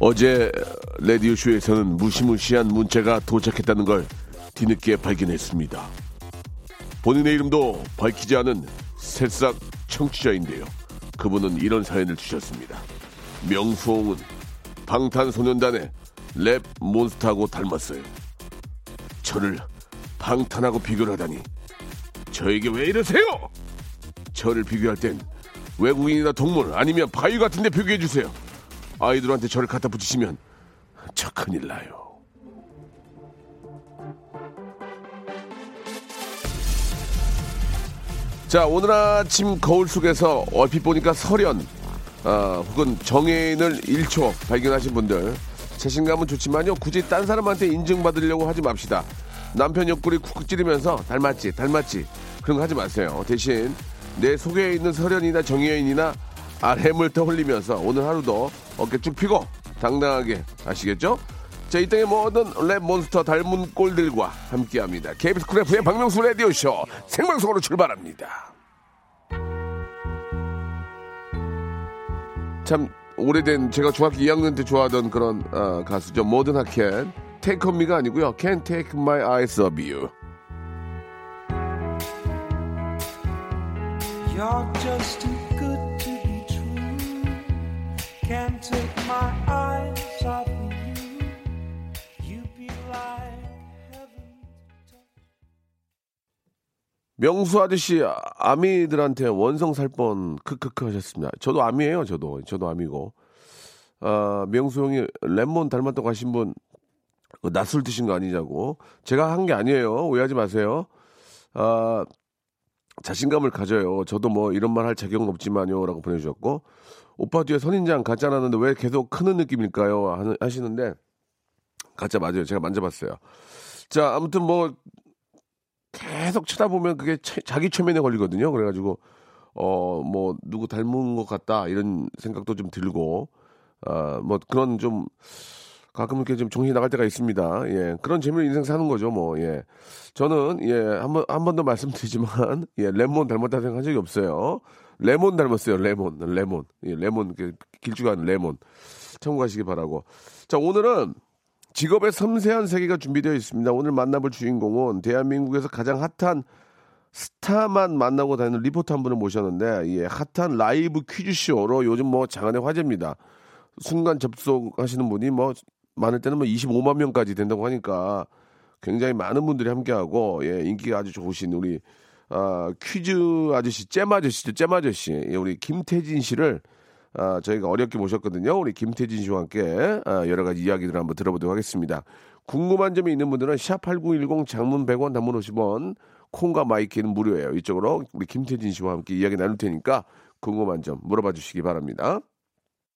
어제 라디오쇼에서는 무시무시한 문자가 도착했다는 걸 뒤늦게 발견했습니다 본인의 이름도 밝히지 않은 새싹 청취자인데요 그분은 이런 사연을 주셨습니다 명수홍은 방탄소년단의 랩 몬스터하고 닮았어요. 저를 방탄하고 비교를 하다니 저에게 왜 이러세요? 저를 비교할 땐 외국인이나 동물 아니면 바위 같은 데 비교해 주세요. 아이들한테 저를 갖다 붙이시면 저 큰일 나요. 자 오늘 아침 거울 속에서 얼핏 보니까 설현 어, 혹은 정해인을 1초 발견하신 분들 자신감은 좋지만요 굳이 딴 사람한테 인증받으려고 하지 맙시다 남편 옆구리 쿡쿡 찌르면서 닮았지 닮았지 그런 거 하지 마세요 대신 내 속에 있는 설현이나 정해인이나 RM을 떠올리면서 오늘 하루도 어깨 쭉 펴고 당당하게 아시겠죠? 자, 이 땅의 모든 랩 몬스터 닮은 꼴들과 함께합니다. KBS 쿨프의 박명수 라디오쇼 생방송으로 출발합니다. 참 오래된 제가 중학교 2학년 때 좋아하던 그런 어, 가수죠. 모든 하켓. Take on me가 아니고요. Can't take my eyes off you. You're just 명수 아저씨 아미들한테 원성 살뻔 크크크 하셨습니다. 저도 아미예요. 저도 저도 아미고. 아, 명수 형이 레몬 닮았다고 하신 분그 낯술 드신 거 아니냐고. 제가 한 게 아니에요. 오해하지 마세요. 아, 자신감을 가져요. 저도 뭐 이런 말 할 자격은 없지만요 라고 보내주셨고 오빠 뒤에 선인장 가짜 나는데 왜 계속 크는 느낌일까요? 하시는데 가짜 맞아요. 제가 만져봤어요. 자 아무튼 뭐 계속 쳐다보면 그게 체- 자기 최면에 걸리거든요. 그래가지고 어 뭐 누구 닮은 것 같다 이런 생각도 좀 들고 아뭐 그런 좀 가끔 이렇게 좀 정신이 나갈 때가 있습니다. 예 그런 재미로 인생 사는 거죠. 뭐 예. 저는 예 한 번 한 번 더 말씀드리지만 예 레몬 닮았다 생각한 적이 없어요. 레몬 닮았어요. 레몬 레몬 예 레몬 그 길쭉한 레몬 참고하시기 바라고. 자 오늘은 직업의 섬세한 세계가 준비되어 있습니다. 오늘 만나볼 주인공은 대한민국에서 가장 핫한 스타만 만나고 다니는 리포터 한 분을 모셨는데, 예, 핫한 라이브 퀴즈쇼로 요즘 뭐 장안의 화제입니다. 순간 접속하시는 분이 뭐 많을 때는 뭐 25만 명까지 된다고 하니까 굉장히 많은 분들이 함께하고, 예, 인기가 아주 좋으신 우리, 아, 퀴즈 아저씨, 잼 아저씨죠, 잼 아저씨. 예, 우리 김태진 씨를 아, 저희가 어렵게 모셨거든요. 우리 김태진 씨와 함께 아, 여러 가지 이야기들을 한번 들어보도록 하겠습니다. 궁금한 점이 있는 분들은 샵8910 장문 100원 단문 50원 콩과 마이케이는 무료예요. 이쪽으로 우리 김태진 씨와 함께 이야기 나눌 테니까 궁금한 점 물어봐 주시기 바랍니다.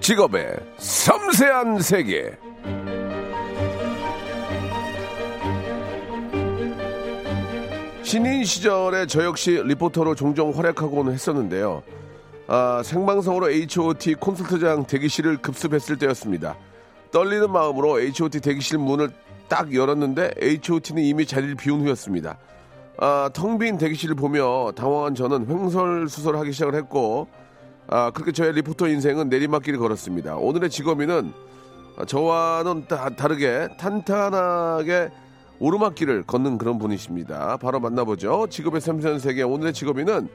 직업의 섬세한 세계. 신인 시절에 저 역시 리포터로 종종 활약하곤 했었는데요. 아, 생방송으로 H.O.T 콘서트장 대기실을 급습했을 때였습니다. 떨리는 마음으로 H.O.T 대기실 문을 딱 열었는데 H.O.T는 이미 자리를 비운 후였습니다. 아, 텅 빈 대기실을 보며 당황한 저는 횡설수설하기 시작을 했고 아, 그렇게 저의 리포터 인생은 내리막길을 걸었습니다. 오늘의 직업인은 아, 저와는 다, 다르게 탄탄하게 오르막길을 걷는 그런 분이십니다. 바로 만나보죠. 직업의 섬세한 세계 오늘의 직업인은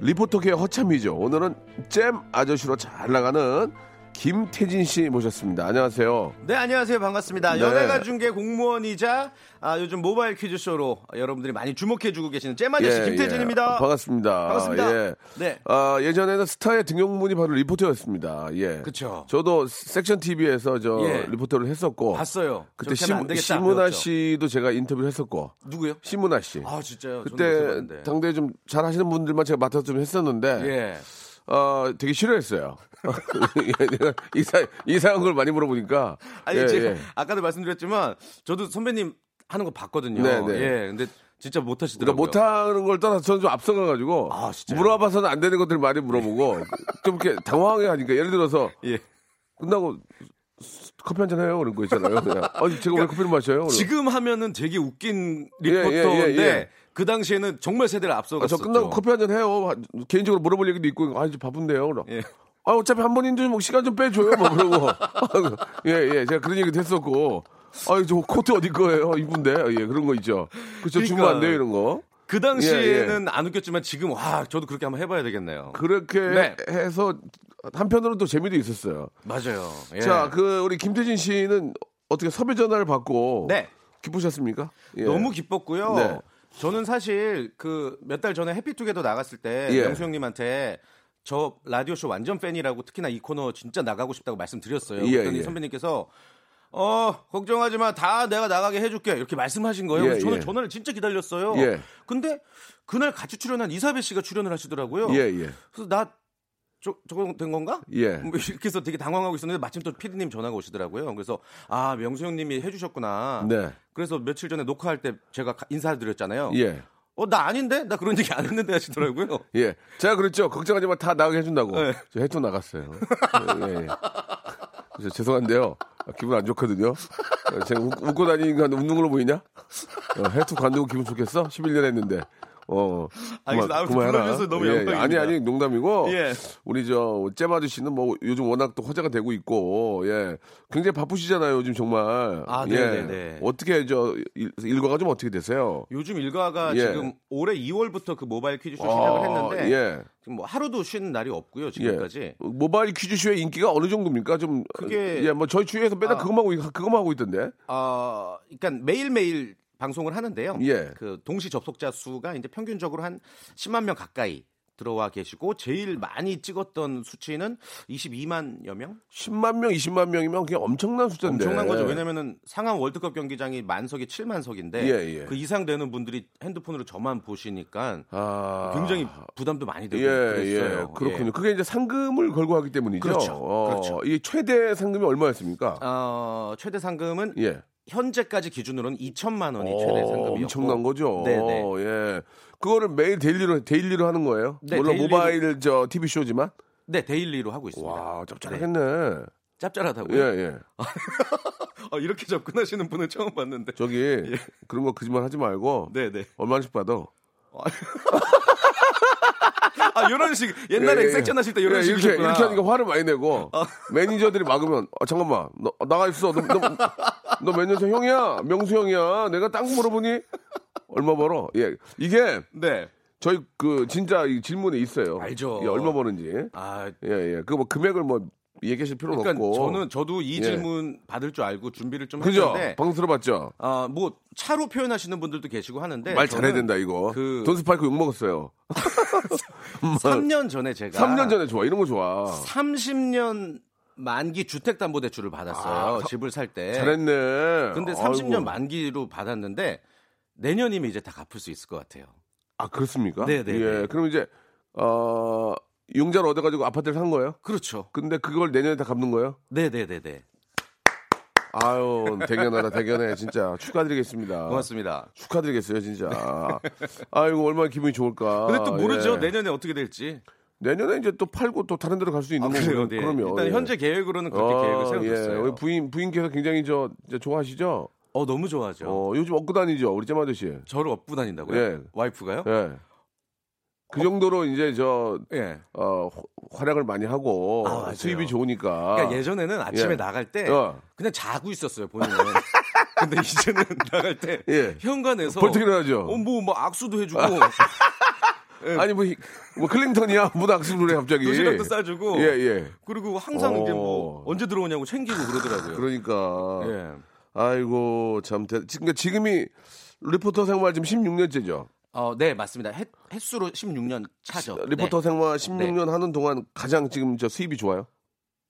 리포터계의 허참이죠. 오늘은 잼 아저씨로 잘 나가는 김태진 씨 모셨습니다. 안녕하세요. 네, 안녕하세요. 반갑습니다. 네. 연예가 중계 공무원이자 아, 요즘 모바일 퀴즈쇼로 여러분들이 많이 주목해주고 계시는 잼아저씨 김태진입니다. 예. 반갑습니다. 반갑습니다. 예. 네. 아, 예전에는 스타의 등용문이 바로 리포터였습니다. 예. 그쵸. 저도 섹션 TV에서 저 예. 리포터를 했었고. 봤어요. 그때 심. 심문아 배웠죠. 씨도 제가 인터뷰를 했었고. 누구요? 심문아 씨. 아, 진짜요? 그때. 당대에 좀 잘하시는 분들만 제가 맡아서 좀 했었는데. 예. 어, 되게 싫어했어요. 이상, 이상한 걸 많이 물어보니까. 아니, 예, 제가 예. 아까도 말씀드렸지만 저도 선배님 하는 거 봤거든요. 네, 네. 예. 근데 진짜 그러니까 못하시더라고요. 못하는 걸 떠나서 저는 좀 앞서가가지고 아? 물어봐서는 안 되는 것들 많이 물어보고 좀 이렇게 당황하게 하니까 예를 들어서 예. 끝나고 커피 한잔 해요 그런 거 있잖아요. 그냥. 아니 제가 왜 커피를 마셔요? 지금 하면은 되게 웃긴 예, 예, 리포터인데 예, 예. 그 당시에는 정말 세대를 아, 앞서갔었죠. 저 끝나고 커피 한잔 해요. 개인적으로 물어볼 얘기도 있고 아 이제 바쁜데요. 그럼. 예. 아 어차피 한 번인데 뭐 시간 좀 빼줘요. 뭐 그러고 예예 제가 그런 얘기도 했었고 아저 코트 어디 거예요 이쁜데 예 그런 거 있죠. 그쵸 주면 안 돼요 이런 거. 그 당시에는 안 웃겼지만 지금 와 저도 그렇게 한번 해봐야 되겠네요. 그렇게 네. 해서 한편으로는 또 재미도 있었어요. 맞아요. 예. 자, 그 우리 김태진 씨는 어떻게 섭외 전화를 받고 네. 기쁘셨습니까? 예. 너무 기뻤고요. 네. 저는 사실 그 몇 달 전에 해피투게더 나갔을 때 예. 명수 형님한테 저 라디오 쇼 완전 팬이라고 특히나 이 코너 진짜 나가고 싶다고 말씀드렸어요. 예, 그랬더니 예. 선배님께서 어 걱정하지 마 다 내가 나가게 해줄게 이렇게 말씀하신 거예요. 예, 저는 예. 전화를 진짜 기다렸어요. 예. 근데 그날 같이 출연한 이사배 씨가 출연을 하시더라고요. 예, 예. 그래서 나 저, 저거 된 건가? 예. 뭐 이렇게 해서 되게 당황하고 있었는데 마침 또 피디님 전화가 오시더라고요. 그래서 아 명수 형님이 해주셨구나. 네. 그래서 며칠 전에 녹화할 때 제가 가- 인사드렸잖아요. 예. 어 나 아닌데 나 그런 얘기 안 했는데 하시더라고요. 예. 제가 그랬죠. 걱정하지 마. 다 나가게 해준다고. 네. 저 해투 나갔어요. 예, 예. 그래서 죄송한데요. 아, 기분 안 좋거든요. 어, 제가 웃, 웃고 다니니까 웃는 걸로 보이냐? 어, 해투 관두고 기분 좋겠어? 11년 했는데. 어. 알겠습니다. 아무튼 불러주셔서 너무 예, 영광입니다. 아니, 아니, 농담이고. 예. 우리 저, 잼 아저 씨는 뭐 요즘 워낙 또 화제가 되고 있고, 예. 굉장히 바쁘시잖아요, 요즘 정말. 아, 예. 네네네. 어떻게 저, 일, 일과가 좀 어떻게 되세요? 요즘 일과가 예. 지금 올해 2월부터 그 모바일 퀴즈쇼 아, 시작을 했는데 예. 지금 뭐 하루도 쉬는 날이 없고요 예. 지금까지. 모바일 퀴즈쇼의 인기가 어느 정도입니까? 좀 그게- 예, 뭐 저희 주위에서 맨날 아. 그거만 하고 있- 그거만 하고 있던데. 어, 그러니까 매일 매일 방송을 하는데요. 예. 그 동시 접속자 수가 이제 평균적으로 한 10만 명 가까이 들어와 계시고 제일 많이 찍었던 수치는 22만여 명? 10만 명, 20만 명이면 그게 엄청난 숫자인데. 엄청난 거죠. 왜냐면은 상암 월드컵 경기장이 만석이 7만석인데 예, 예. 그 이상 되는 분들이 핸드폰으로 저만 보시니까 아. 굉장히 부담도 많이 되고 예, 그랬어요. 예. 그렇군요. 예. 그게 이제 상금을 걸고 하기 때문이죠. 그렇죠. 어, 그렇죠. 이 최대 상금이 얼마였습니까? 어, 최대 상금은 예. 현재까지 기준으로는 2천만 원이 최대 어, 상금이었고 엄청난 거죠. 네네. 예. 그거를 매일 daily로 daily로 하는 거예요? 네, 물론 daily로- 모바일 저 TV 쇼지만. 네 daily로 하고 있습니다. 와, 짭짤하겠네. 짭짤하다고요? 예, 예. 어, 이렇게 접근하시는 분은 처음 봤는데. 저기 그런 거 거짓말 하지 말고 예. 네네. 얼마씩 받아? 아 이런 식 옛날에 예, 예. 섹션 하실 때 이런 예, 식이셨구나. 이렇게 이렇게 하니까 화를 많이 내고 매니저들이 막으면 아, 잠깐만 너 나가 있어. 너몇 년생 형이야? 명수 형이야. 내가 딴거 물어보니? 얼마 벌어? 예. 이게 네. 저희 그 진짜 이 질문에 있어요. 알죠. 예, 얼마 버는지. 아. 예 예. 그 뭐 금액을 뭐 얘기하실 필요는 그러니까 없고 저는 저도 이 예. 질문 받을 줄 알고 준비를 좀 그죠 했는데 방송 들어봤죠 아 뭐 차로 표현하시는 분들도 계시고 하는데 말 잘해야 된다 이거 그- 돈 스 파이크 욕 먹었어요 3년 전에 제가 3년 전에 좋아 이런 거 좋아 30년 만기 주택담보대출을 받았어요. 아, 집을 살 때. 잘했네 근데 30년 아이고. 만기로 받았는데 내년이면 이제 다 갚을 수 있을 것 같아요. 아 그렇습니까? 네, 네, 예. 네. 그럼 이제 어 융자를 얻어가지고 아파트를 산 거예요? 그렇죠. 근데 그걸 내년에 다 갚는 거예요? 네네네네. 아유 대견하다 대견해 진짜 축하드리겠습니다. 고맙습니다. 축하드리겠어요 진짜. 아이고 얼마나 기분이 좋을까. 근데 또 모르죠. 예. 내년에 어떻게 될지. 내년에 이제 또 팔고 또 다른 데로 갈 수 있는 아, 그래요. 네. 그러면 일단 예. 현재 계획으로는 그렇게 계획을 세워뒀어요. 예. 부인 부인께서 굉장히 저 좋아하시죠? 어 너무 좋아하죠. 어 요즘 업고 다니죠 우리 잼 아저씨. 저를 업고 다닌다고요? 예. 와이프가요? 예. 그 정도로 이제 저 예. 어, 활약을 많이 하고 아. 수입이 좋으니까. 그러니까 예전에는 아침에 예. 나갈 때 어. 그냥 자고 있었어요 본인은. 근데 이제는 나갈 때 예. 현관에서 벌떡 일어나죠. 어, 뭐, 뭐 악수도 해주고 아니 뭐, 히- 뭐 클린턴이야 뭐 악수를 해 갑자기. 도시락도 싸주고 예 예. 그리고 항상 이제 뭐 어. 언제 들어오냐고 챙기고 그러더라고요. 그러니까. 예. 아이고 참. 대, 그러니까 지금이 리포터 생활 지금 16년째죠. 어, 네, 맞습니다. 횟, 횟수로 16년 차죠. 리포터 네. 생활 16년 하는 동안 가장 지금 저 수입이 좋아요.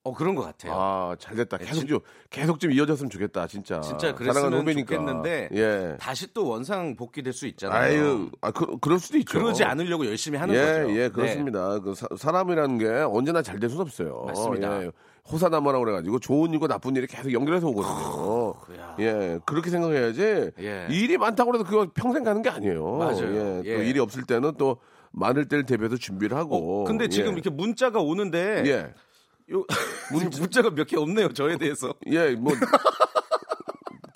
어, 그런 것 같아요. 아, 잘 됐다. 네, 계속 진- 좀 계속 좀 이어졌으면 좋겠다, 진짜. 진짜 그랬으면 후배니까. 좋겠는데 예. 다시 또 원상 복귀될 수 있잖아요. 아유, 아, 그, 그럴 수도 있죠. 그러지 않으려고 열심히 하는 예, 거죠. 예, 네. 그렇습니다. 그 사, 람이라는게 언제나 잘 될 수는 없어요. 맞습니다. 예. 호사나마라고 그래가지고 좋은 일과 나쁜 일이 계속 연결해서 오거든요. 야. 예, 그렇게 생각해야지. 예. 일이 많다고 해도 그거 평생 가는 게 아니에요. 맞아요. 예, 또 예. 일이 없을 때는 또 많을 때를 대비해서 준비를 하고. 어, 근데 지금 예. 이렇게 문자가 오는데 예, 요, 문, 문자가 몇 개 없네요. 저에 대해서. 예, 뭐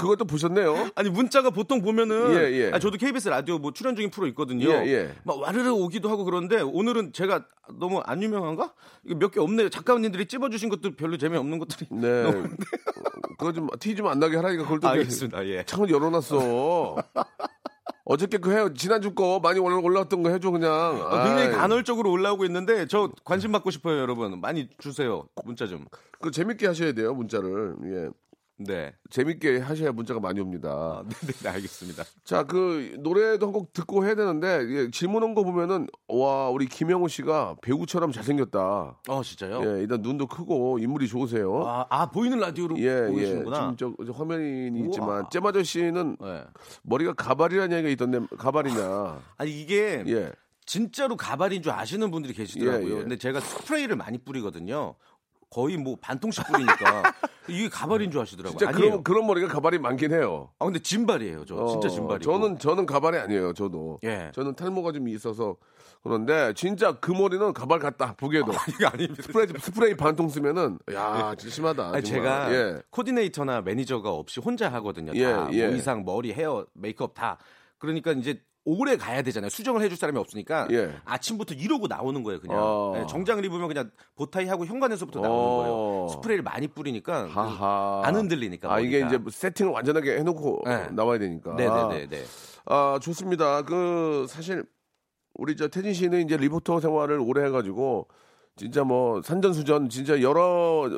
그것도 보셨네요. 아니 문자가 보통 보면은 예, 예. 아, 저도 KBS 라디오 뭐 출연 중인 프로 있거든요. 예, 예. 막 와르르 오기도 하고 그런데 오늘은 제가 너무 안 유명한가? 이거 몇개 없네요. 작가님들이 찝어주신 것도 별로 재미없는 것들이. 네. 그거 좀 티 좀 안 나게 하라니까 그걸 또 알겠습니다. 예. 창을 열어놨어. 어저께 그 해, 지난주 거 많이 올라- 올라왔던 거 해줘, 그냥. 어, 굉장히 아이, 간헐적으로 올라오고 있는데 저 관심 받고 싶어요, 여러분. 많이 주세요. 문자 좀. 그 재밌게 하셔야 돼요, 문자를. 예. 네. 재밌게 하셔야 문자가 많이 옵니다. 아, 네, 네, 네, 알겠습니다. 자, 그 노래도 한 곡 듣고 해야 되는데 예, 질문 온 거 보면은 와 우리 김영우 씨가 배우처럼 잘생겼다. 어, 진짜요? 예, 일단 눈도 크고 인물이 좋으세요. 아, 아, 보이는 라디오로 예, 보고 예. 지금 저, 저 화면이 우와. 있지만 잼아저 씨는 네. 머리가 가발이라는 얘기가 있던데 가발이냐? 아니 이게 예. 진짜로 가발인 줄 아시는 분들이 계시더라고요. 예, 예. 근데 제가 스프레이를 많이 뿌리거든요. 거의 뭐 반통씩 뿌리니까 이게 가발인 줄 아시더라고요. 진짜 아니에요. 그런 그런 머리가 가발이 많긴 해요. 아 근데 진발이에요. 저 진짜 어, 진발이고. 저는 저는 가발이 아니에요. 저도. 예. 저는 탈모가 좀 있어서 그런데 진짜 그 머리는 가발 같다. 보기에도. 이게 아닙니다. 스프레이 스프레이 반통 쓰면은 야 진짜 심하다. 아니. 제가 예. 코디네이터나 매니저가 없이 혼자 하거든요. 예, 다 예. 뭐 의상, 머리, 헤어, 메이크업 다. 그러니까 이제 오래 가야 되잖아요. 수정을 해줄 사람이 없으니까 예. 아침부터 이러고 나오는 거예요. 그냥 어. 예, 정장을 입으면 그냥 보타이 하고 현관에서부터 나오는 어. 거예요. 스프레이를 많이 뿌리니까 하하. 안 흔들리니까. 아 이게 머리가. 이제 뭐 세팅을 완전하게 해놓고 네. 나와야 되니까. 네네네네. 아 좋습니다. 그 사실 우리 저 태진 씨는 이제 리포터 생활을 오래 해가지고 진짜 뭐 산전수전 진짜 여러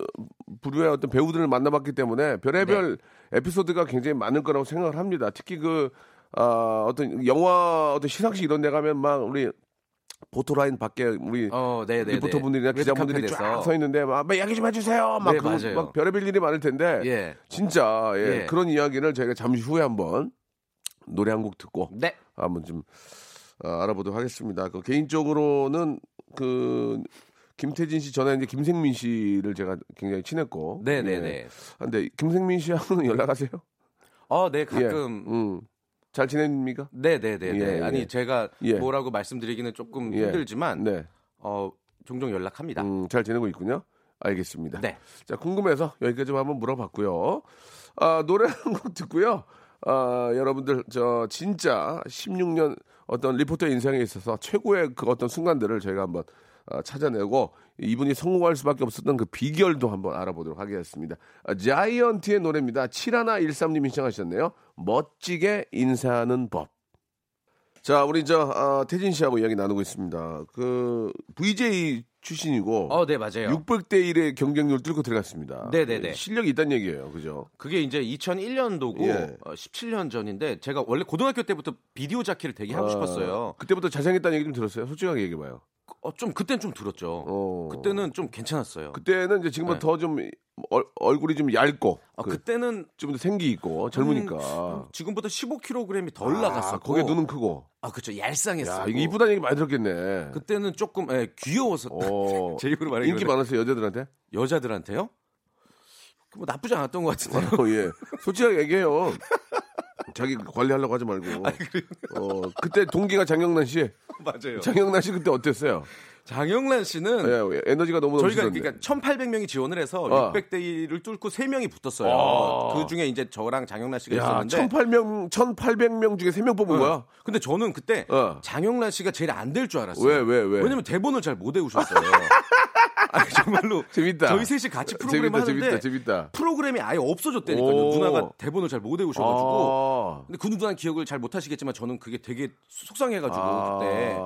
부류의 어떤 배우들을 만나봤기 때문에 별의별 네. 에피소드가 굉장히 많을 거라고 생각을 합니다. 특히 그 아, 어떤 영화 어떤 시상식 이런 데 가면 막 우리 보토라인 밖에 우리 어, 네네. 리포터 분들이나 기자 분들이 쫙 서 있는데 막, 막 이야기 좀 해주세요. 막, 네, 맞아요. 막 별의별 일이 많을 텐데 예. 진짜 예, 예. 그런 이야기를 저희가 잠시 후에 한번 노래 한 곡 듣고 네. 한번 좀 아, 알아보도록 하겠습니다. 그 개인적으로는 그 김태진 씨 전에 이제 김생민 씨를 제가 굉장히 친했고 네네네. 예. 근데 김생민 씨하고는 연락하세요? 어, 네, 예. 가끔. 음. 잘 지냅니까? 네 네네. 예, 네 예. 아니, 제가 예. 뭐라고 말씀드리기는 조금 예. 힘들지만, 네. 어, 종종 연락합니다. 음, 잘 지내고 있군요. 알겠습니다. 네. 자, 궁금해서 여기까지 좀 한번 물어봤고요. 아, 노래 한 곡 듣고요. 아, 여러분들, 저, 진짜 16년 어떤 리포터 인생에 있어서 최고의 그 어떤 순간들을 저희가 한번 아, 찾아내고 이분이 성공할 수밖에 없었던 그 비결도 한번 알아보도록 하겠습니다. 아, 자이언티의 노래입니다. 7113님이 신청하셨네요. 멋지게 인사하는 법. 자, 우리 저, 아, 태진 씨하고 이야기 나누고 있습니다. 그, VJ 출신이고. 어, 네, 맞아요. 600대 1의 경쟁률 뚫고 들어갔습니다. 네 네 네. 실력이 있다는 얘기예요. 그죠? 그게 이제 2001년도고 예. 17년 전인데 제가 원래 고등학교 때부터 비디오 자키를 되게 하고 아, 싶었어요. 그때부터 잘생겼다는 얘기 좀 들었어요. 솔직하게 얘기해 봐요. 어, 좀 그땐 좀 들었죠. 어. 그때는 좀 괜찮았어요. 그때는 이제 지금보다 네. 더좀 얼굴이 좀 얇고 아, 그, 그때는 좀 더 생기 있고 젊으니까. 음, 지금보다 15kg이 덜 아, 나갔었고 거기에 눈은 크고. 아, 그렇죠. 얄쌍했어요. 야, 이거 이쁘다는 얘기 많이 들었겠네. 그때는 조금 예, 귀여워서 어, 제 입으로 말하기 인기. 많았어요 여자들한테? 여자들한테요? 뭐 나쁘지 않았던 것 같은데요. 어, 예. 솔직하게 얘기해요. 자기 관리하려고 하지 말고. 어, 그때 동기가 장영란 씨. 맞아요. 장영란 씨 그때 어땠어요? 장영란 씨는 예, 에너지가 너무 저희가 넘치던데. 그러니까 1,800명이 지원을 해서 어. 600대 1을 뚫고 3명이 붙었어요. 아. 그 중에 이제 저랑 장영란 씨가 야, 있었는데 1,800명, 1,800명 중에 3명 뽑은 어. 거야? 근데 저는 그때 어. 장영란 씨가 제일 안 될 줄 알았어요. 왜, 왜, 왜? 왜냐면 대본을 잘 못 외우셨어요. 아니, 정말로 재밌다. 저희 셋이 같이 프로그램 재밌다, 하는데 재밌다, 재밌다. 프로그램이 아예 없어졌다니까요. 오. 누나가 대본을 잘 못 외우셔가지고. 아. 근데 그 누나는 기억을 잘 못하시겠지만 저는 그게 되게 속상해가지고 아. 그때.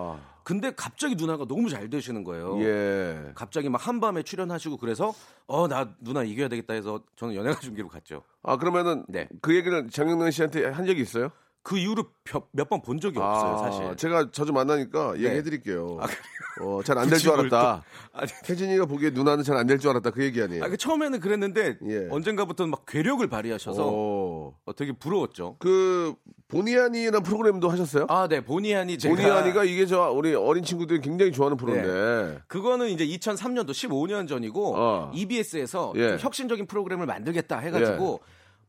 근데 갑자기 누나가 너무 잘 되시는 거예요. 예. 갑자기 막 한밤에 출연하시고 그래서 어 나 누나 이겨야 되겠다 해서 저는 연예가 중계로 갔죠. 아 그러면은 네. 그 얘기는 장영란 씨한테 한 적이 있어요? 그 이후로 몇 번 본 적이 없어요, 아, 사실. 네. 제가 자주 만나니까 얘기해드릴게요. 어, 잘 안 될줄 구직을 알았다. 또- 아니, 태진이가 보기에 누나는 잘 안 될 줄 알았다. 그 얘기 아니에요. 아, 그 처음에는 그랬는데 예. 언젠가부터는 막 괴력을 발휘하셔서 어. 어, 되게 부러웠죠. 그 보니아니라는 프로그램도 하셨어요? 아, 네, 보니아니 제가 보니아니가 이게 저 우리 어린 친구들이 굉장히 좋아하는 네. 프로인데. 그거는 이제 2003년도 15년 전이고 어. EBS에서 예. 좀 혁신적인 프로그램을 만들겠다 해가지고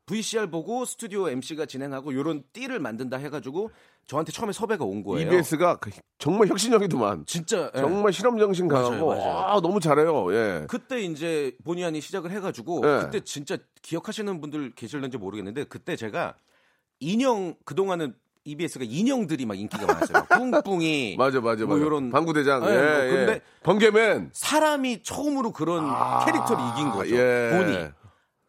VCR 보고 스튜디오 MC가 진행하고 요런 띠를 만든다 해가지고 저한테 처음에 섭외가 온 거예요. EBS가 그 정말 혁신적이더만. 진짜 예. 정말 실험 정신 강하고 맞아요, 맞아요. 아, 너무 잘해요. 예. 그때 이제 보니아니 시작을 해가지고 예. 그때 진짜 기억하시는 분들 계실는지 모르겠는데 그때 제가 인형 그 동안은 EBS가 인형들이 막 인기가 많았어요. 뿡뿡이 맞아 맞아 뭐 맞아. 요런 방구대장. 예, 예, 뭐 예. 근데 번개맨. 사람이 처음으로 그런 캐릭터를 이긴 거죠. 아, 예. 보니.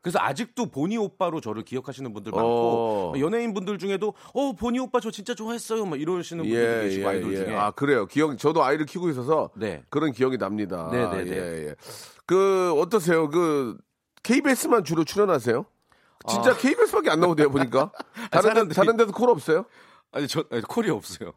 그래서 아직도 보니 오빠로 저를 기억하시는 분들 많고 어. 연예인 분들 중에도 어 보니 오빠 저 진짜 좋아했어요. 막 이러시는 분들 도 계시고 아이돌 중에. 아 그래요. 기억 저도 아이를 키우고 있어서 네. 그런 기억이 납니다. 네, 네, 네. 예, 예. 그 어떠세요? 그 KBS만 주로 출연하세요? 진짜 KBS밖에 안 나오대요 보니까. 다른 데, 아. 다른 데도 콜 없어요? 아니 저 아니, 콜이 없어요.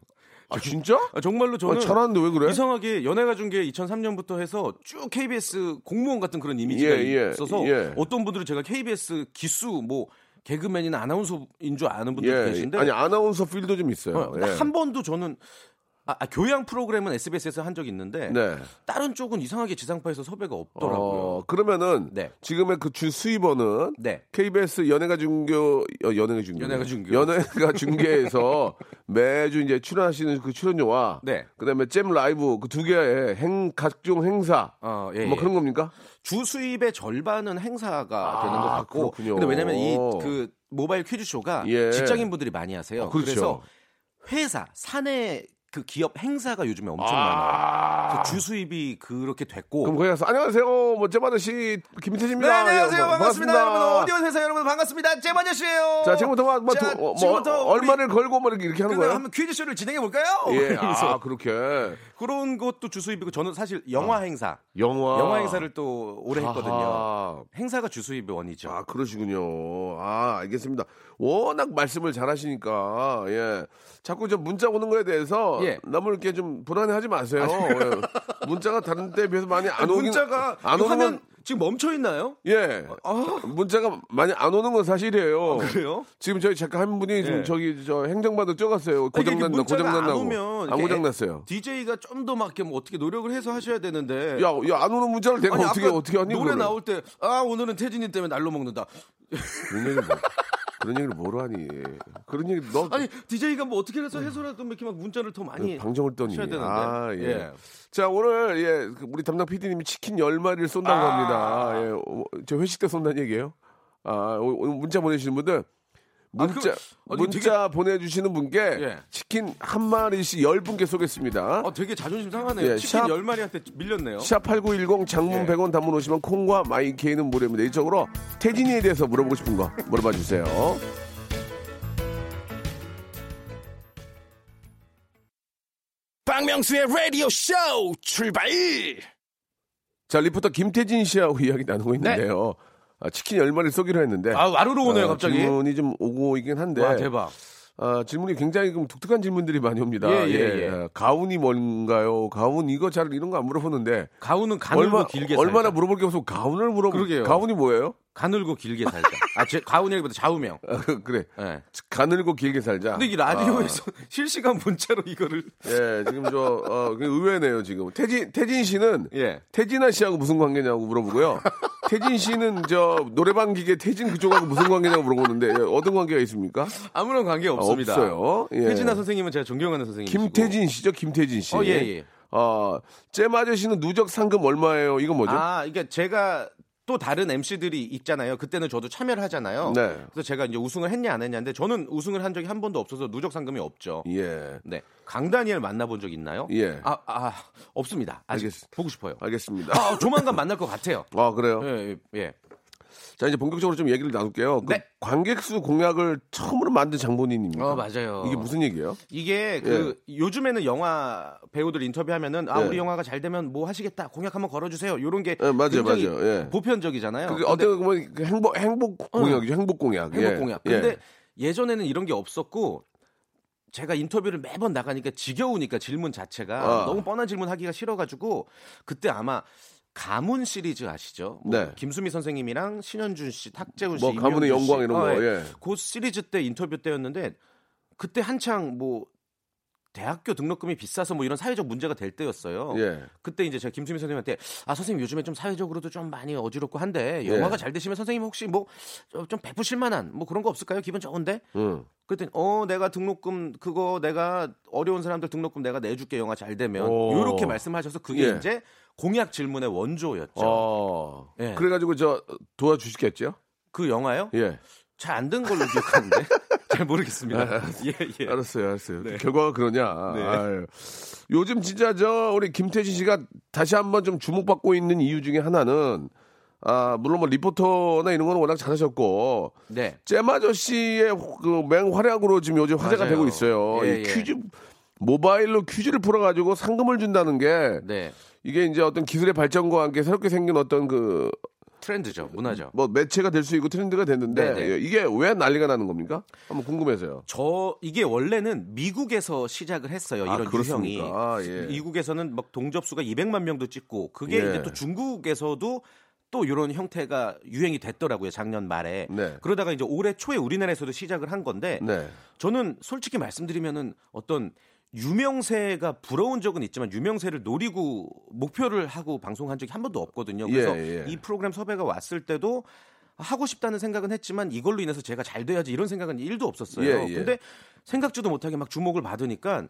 아 진짜? 아, 정말로 저는 아, 잘하는데 왜 그래? 이상하게 연예가 중계 2003년부터 해서 쭉 KBS 공무원 같은 그런 이미지가 예, 예, 있어서 예. 어떤 분들은 제가 KBS 기수 뭐 개그맨이나 아나운서인 줄 아는 분들 도 예. 계신데 아니 아나운서 필도 좀 있어요. 어, 예. 한 번도 저는 아, 아, 교양 프로그램은 SBS에서 한 적이 있는데 네. 다른 쪽은 이상하게 지상파에서 섭외가 없더라고요. 어, 그러면은 네. 지금의 그 주 수입원은 네. KBS 연예가 중교 어, 연예가 중교 연예가 중교. 연예가 중계에서 매주 이제 출연하시는 그 출연료와 네. 그다음에 잼 라이브 그 두 개의 행 각종 행사 어, 예, 뭐 예. 그런 겁니까? 주 수입의 절반은 행사가 아, 되는 것 같고 그렇군요. 근데 왜냐면 이 그 모바일 퀴즈 쇼가 예. 직장인 분들이 많이 하세요. 아, 그렇죠. 그래서 회사 사내 그 기업 행사가 요즘에 엄청 아. 많아요. 주 수입이 그렇게 됐고 그럼 거기 가서 안녕하세요. 뭐잼 아저씨 김태진입니다. 네, 안녕하세요. 예, 뭐, 반갑습니다. 여러분. 오디오 회사 여러분 반갑습니다. 잼아저 씨예요. 자 지금부터 뭐, 뭐, 자, 도- 뭐 지금부터 얼마를 걸고 뭐 이렇게, 이렇게 하는 거예요? 한번 퀴즈 쇼를 진행해 볼까요? 예, 아 그렇게 그런 것도 주 수입이고 저는 사실 영화 행사, 영화 영화 행사를 또 오래 했거든요. 행사가 주 수입의 원이죠. 아, 그러시군요. 아, 알겠습니다. 워낙 말씀을 잘 하시니까, 예. 자꾸 저 문자 오는 거에 대해서 예. 너무 이렇게 좀 불안해 하지 마세요. 예. 문자가 다른 때에 비해서 많이 안 오긴 문자가 안이 오는 건, 지금 멈춰 있나요? 예. 문자가 많이 안 오는 건 사실이에요. 아, 그래요? 지금 저희 작가 한 분이 지금 예. 저기 저 행정반도 쪄갔어요. 고장난다, 문자가 안안 이렇게 고장났어요. DJ가 좀 더막 이렇게 뭐 어떻게 노력을 해서 하셔야 되는데. 야, 야, 안 오는 문자를 내가 아니, 어떻게, 어떻게 하니? 노래 그거를. 나올 때 아 오늘은 태진이 때문에 날로 먹는다. 그런 얘기를 뭐, 뭐로 하니? 그런 얘기, 너. 아니 DJ가 뭐 어떻게 해서 해서라도 이렇게 막 문자를 더 많이 그 방정을 떠니. 아, 예. 예. 자, 오늘, 예, 그 우리 담당 PD님이 치킨 10마리를 쏜다고 아. 합니다. 예, 어, 저 회식 때 쏜다는 얘기예요 아, 오- 오늘 문자 보내주시는 분들. 문자, 아, 그- 아니, 문자 보내주시는 분께 예. 치킨 한 마리씩 10분께 쏘겠습니다. 어 되게 자존심 상하네요. 예, 치킨 샵- 열 마리한테 밀렸네요. 샵8910 장문 예. 100원 단문 오시면 콩과 마이케이는 무료입니다. 이쪽으로 태진이에 대해서 물어보고 싶은 거 물어봐 주세요. 박명수의 라디오 쇼 출발! 자, 리포터 김태진 씨하고 이야기 나누고 있는데요. 아, 치킨 10마리 쏘기로 했는데. 네. 아 와루로 오네요 아, 갑자기. 질문이 좀 오고 있긴 한데. 와 대박. 아, 질문이 굉장히 좀 독특한 질문들이 많이 옵니다. 예, 예, 예. 가운이 뭔가요? 가운 이거 잘 이런 거 안 물어보는데 가운은 가늘고 얼마 길게. 얼마나 물어볼 게 없어 가운을 물어보. 그러게요. 가운이 뭐예요? 가늘고 길게 살자. 아 제 가운이라기보다 좌우명. 아, 그래. 예. 가늘고 길게 살자. 근데 이 라디오에서 실시간 문자로 이거를 아, 예, 지금 저 어, 그게 의외네요 지금. 태진 태진 씨는 예. 태진아 씨하고 무슨 관계냐고 물어보고요. 태진 씨는 저 노래방 기계 태진 그쪽하고 무슨 관계냐고 물어보는데 예, 어떤 관계가 있습니까? 아무런 관계 아, 없습니다. 없어요. 예. 태진아 선생님은 제가 존경하는 선생님이시고. 김태진 씨죠, 김태진 씨. 어, 예, 예. 어, 잼 아저씨는 누적 상금 얼마예요? 이건 뭐죠? 아, 그러니까 제가 또 다른 MC들이 있잖아요. 그때는 저도 참여를 하잖아요. 네. 그래서 제가 이제 우승을 했냐 안 했냐인데 저는 우승을 한 적이 한 번도 없어서 누적 상금이 없죠. 예. 네. 강다니엘 만나본 적 있나요? 예. 아, 아 없습니다. 아직 알겠- 보고 싶어요. 알겠습니다. 아, 조만간 만날 것 같아요. 아, 그래요? 예, 예, 예. 자, 이제 본격적으로 좀 얘기를 나눌게요. 그 네. 관객 수 공약을 처음으로 만든 장본인입니다. 어, 맞아요. 이게 무슨 얘기예요? 이게 그 요즘에는 영화 배우들 인터뷰하면은 아 예. 우리 영화가 잘 되면 뭐 하시겠다 공약 한번 걸어주세요. 이런 게 예, 맞아요, 맞아요. 예. 보편적이잖아요. 그게 어떻게 보면 그 행복 행복 공약이죠. 행복 공약. 행복 예. 공약. 예. 근데 예전에는 이런 게 없었고 제가 인터뷰를 매번 나가니까 지겨우니까 질문 자체가 아. 너무 뻔한 질문 하기가 싫어가지고 그때 아마 가문 시리즈 아시죠? 뭐 네. 김수미 선생님이랑 신현준 씨, 탁재훈 씨, 뭐 가문의 씨. 영광 이런 거, 어, 예. 그 시리즈 때 인터뷰 때였는데 그때 한창 뭐 대학교 등록금이 비싸서 뭐 이런 사회적 문제가 될 때였어요. 예. 그때 이제 제가 김수미 선생님한테 아 선생님 요즘에 좀 사회적으로도 좀 많이 어지럽고 한데 영화가 잘 되시면 선생님 혹시 뭐 좀 베푸실 만한 뭐 그런 거 없을까요? 기분 좋은데? 응. 그랬더니 어 내가 등록금 그거 내가 어려운 사람들 등록금 내가 내줄게 영화 잘 되면 오. 이렇게 말씀하셔서 그게 예. 이제 공약 질문의 원조였죠. 어. 예. 그래가지고 저 도와주시겠죠? 그 영화요? 예. 잘 안 된 걸로 기억하는데 잘 모르겠습니다. 예 예. 알았어요, 알았어요. 네. 결과가 그러냐. 네. 아유. 요즘 진짜 저 우리 김태진 씨가 다시 한번 좀 주목받고 있는 이유 중에 하나는 아 물론 뭐 리포터나 이런 거는 워낙 잘하셨고 네. 잼 아저씨의 그 맹활약으로 지금 요즘 화제가 맞아요. 되고 있어요. 예, 이 예. 퀴즈 모바일로 퀴즈를 풀어 가지고 상금을 준다는 게 네. 이게 이제 어떤 기술의 발전과 함께 새롭게 생긴 어떤 그 트렌드죠. 문화죠. 뭐 매체가 될 수 있고 트렌드가 됐는데 네, 네. 예, 이게 왜 난리가 나는 겁니까? 한번 궁금해서요. 저 이게 원래는 미국에서 시작을 했어요. 아, 이런 그렇습니까? 유형이. 아, 예. 미국에서는 막 동접수가 200만 명도 찍고 그게 예. 이제 또 중국에서도 또 이런 형태가 유행이 됐더라고요. 작년 말에. 네. 그러다가 이제 올해 초에 우리나라에서도 시작을 한 건데 네. 저는 솔직히 말씀드리면은 어떤 유명세가 부러운 적은 있지만 유명세를 노리고 목표를 하고 방송한 적이 한 번도 없거든요. 그래서 예, 예. 이 프로그램 섭외가 왔을 때도 하고 싶다는 생각은 했지만 이걸로 인해서 제가 잘 돼야지 이런 생각은 일도 없었어요. 예, 예. 근데 생각지도 못하게 막 주목을 받으니까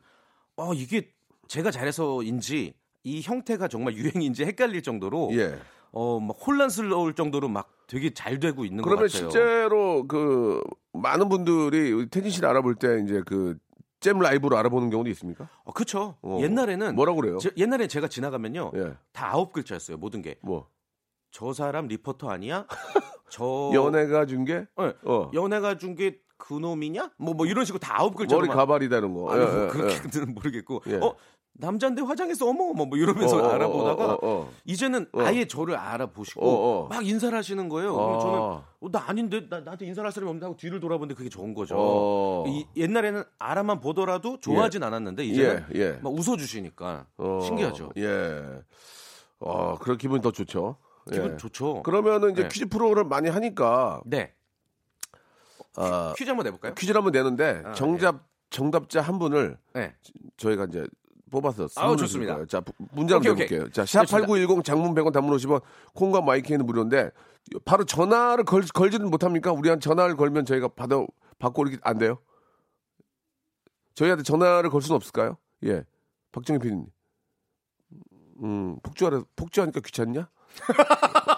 어 이게 제가 잘해서인지 이 형태가 정말 유행인지 헷갈릴 정도로 예. 어 막 혼란스러울 정도로 막 되게 잘 되고 있는 것 그러면 같아요. 실제로 그 많은 분들이 우리 태진 씨를 알아볼 때 이제 그 잼 라이브로 알아보는 경우도 있습니까? 어, 그쵸. 어. 옛날에는 뭐라고 그래요? 제- 옛날에 제가 지나가면요. 예. 다 아홉 글자였어요. 모든 게. 뭐 저 사람 리포터 아니야? 저 연애가 준 게 네. 어. 연애가 준 게 그놈이냐? 뭐뭐 이런 식으로 다 아홉 글자로 머리 막- 가발이다는 거. 아니 예, 뭐 예, 그렇게는 모르겠고 예. 어 남잔데 화장해서 어머 어머 뭐 이러면서 어, 어, 알아보다가 어, 어, 어. 이제는 어. 아예 저를 알아보시고 어, 어. 막 인사를 하시는 거예요. 아. 그럼 저는 어, 나 아닌데 나, 나한테 인사할 사람이 없는데 하고 뒤를 돌아보는데 그게 좋은 거죠. 어. 이, 옛날에는 알아만 보더라도 좋아하진 않았는데 이제는 예, 예. 막 웃어주시니까 어, 신기하죠. 예. 어, 그런 기분이 더 좋죠. 기분 예. 좋죠. 그러면은 이제 네. 퀴즈 프로그램 많이 하니까 네. 아, 퀴즈 한번 내볼까요? 퀴즈를 한번 내는데 아, 정답 정답자 한 분을 네. 저희가 이제 뽑아서 아우, 좋습니다. 거예요. 자, 부- 문제 한번 내볼게요. 오케이. 자, 샵 좋습니다. 8910 장문 100원 단문 50원 콩과 마이크는 무료인데 바로 전화를 걸, 걸지는 못합니까? 우리한테 전화를 걸면 저희가 받아 받고 이렇게 안 돼요? 저희한테 전화를 걸 수는 없을까요? 예. 박정희 PD님. 음, 폭주하라, 폭주하니까 귀찮냐?